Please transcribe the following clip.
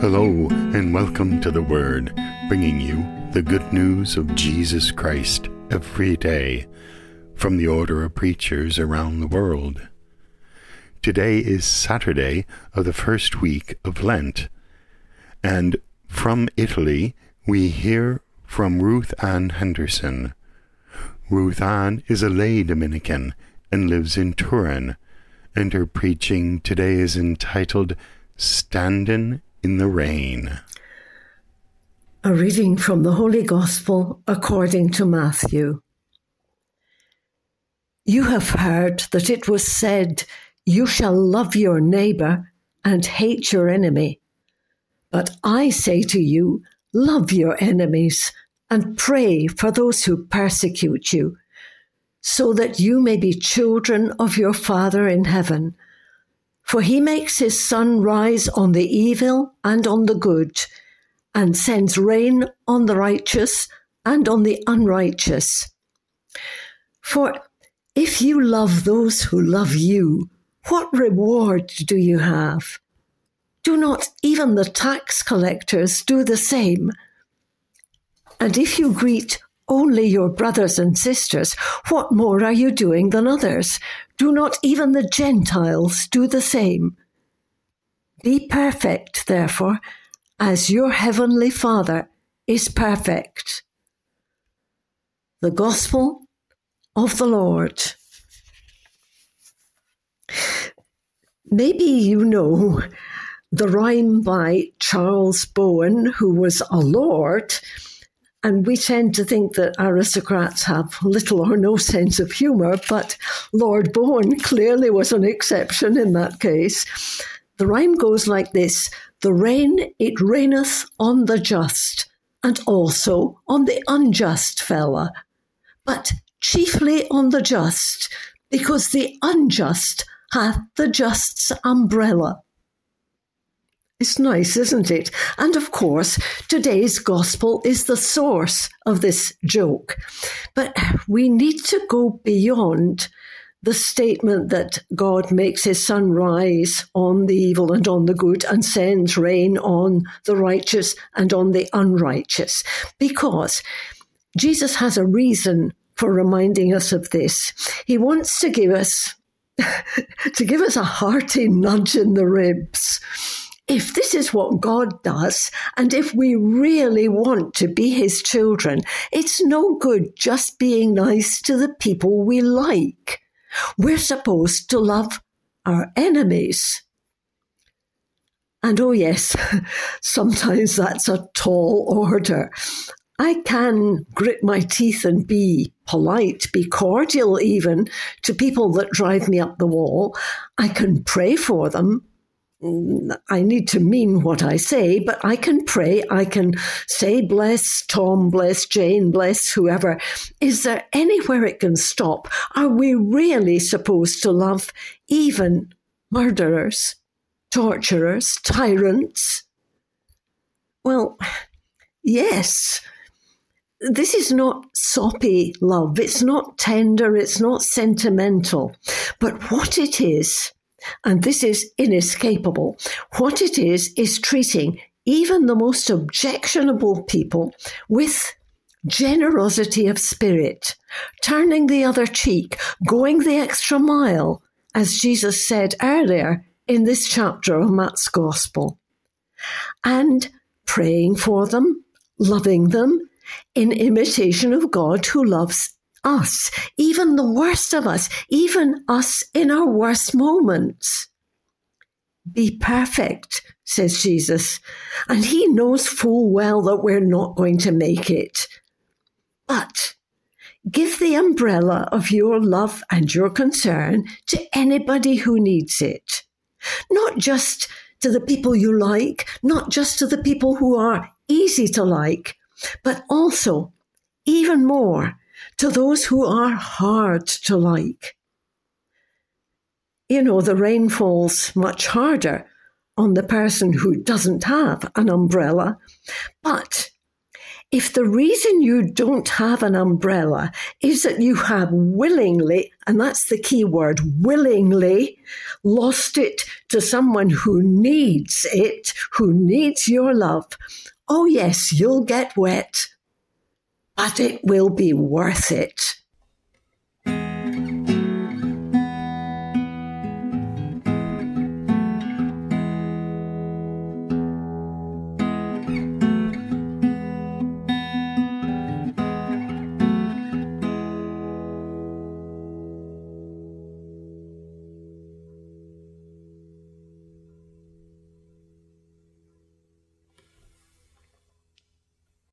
Hello, and welcome to the Word, bringing you the good news of Jesus Christ every day from the Order of Preachers around the world. Today is Saturday of the first week of Lent, and from Italy we hear from Ruth Ann Henderson. Ruth Ann is a lay Dominican and lives in Turin, and her preaching today is entitled Standin' in the Rain. A reading from the Holy Gospel according to Matthew. You have heard that it was said, You shall love your neighbour and hate your enemy. But I say to you, love your enemies and pray for those who persecute you, so that you may be children of your Father in heaven. For he makes his sun rise on the evil and on the good, and sends rain on the righteous and on the unrighteous. For if you love those who love you, what reward do you have? Do not even the tax collectors do the same? And if you greet only your brothers and sisters, what more are you doing than others? Do not even the Gentiles do the same? Be perfect, therefore, as your heavenly Father is perfect. The Gospel of the Lord. Maybe you know the rhyme by Charles Bowen, who was a lord and we tend to think that aristocrats have little or no sense of humour, but Lord Bowen clearly was an exception in that case. The rhyme goes like this The rain, it raineth on the just, and also on the unjust fella, but chiefly on the just, because the unjust hath the just's umbrella. It's nice, isn't it? And of course, today's gospel is the source of this joke. But we need to go beyond the statement that God makes his sun rise on the evil and on the good and sends rain on the righteous and on the unrighteous. Because Jesus has a reason for reminding us of this. He wants to give us to give us a hearty nudge in the ribs if this is what God does, and if we really want to be His children, it's no good just being nice to the people we like. We're supposed to love our enemies. And oh, yes, sometimes that's a tall order. I can grit my teeth and be polite, be cordial even to people that drive me up the wall. I can pray for them. Mm, I need to mean what I say, but I can pray. I can say, bless Tom, bless Jane, bless whoever. Is there anywhere it can stop? Are we really supposed to love even murderers, torturers, tyrants? Well, yes. This is not soppy love. It's not tender. It's not sentimental. But what it is, and this is inescapable. What it is, is treating even the most objectionable people with generosity of spirit, turning the other cheek, going the extra mile, as Jesus said earlier in this chapter of Matt's Gospel, and praying for them, loving them in imitation of God who loves us, even the worst of us, even us in our worst moments. Be perfect, says Jesus, and he knows full well that we're not going to make it. But give the umbrella of your love and your concern to anybody who needs it. Not just to the people you like, not just to the people who are easy to like, but also, even more, to those who are hard to like. You know, the rain falls much harder on the person who doesn't have an umbrella, but If the reason you don't have an umbrella is that you have willingly, and that's the key word, willingly lost it to someone who needs it, who needs your love, oh yes, you'll get wet, but it will be worth it.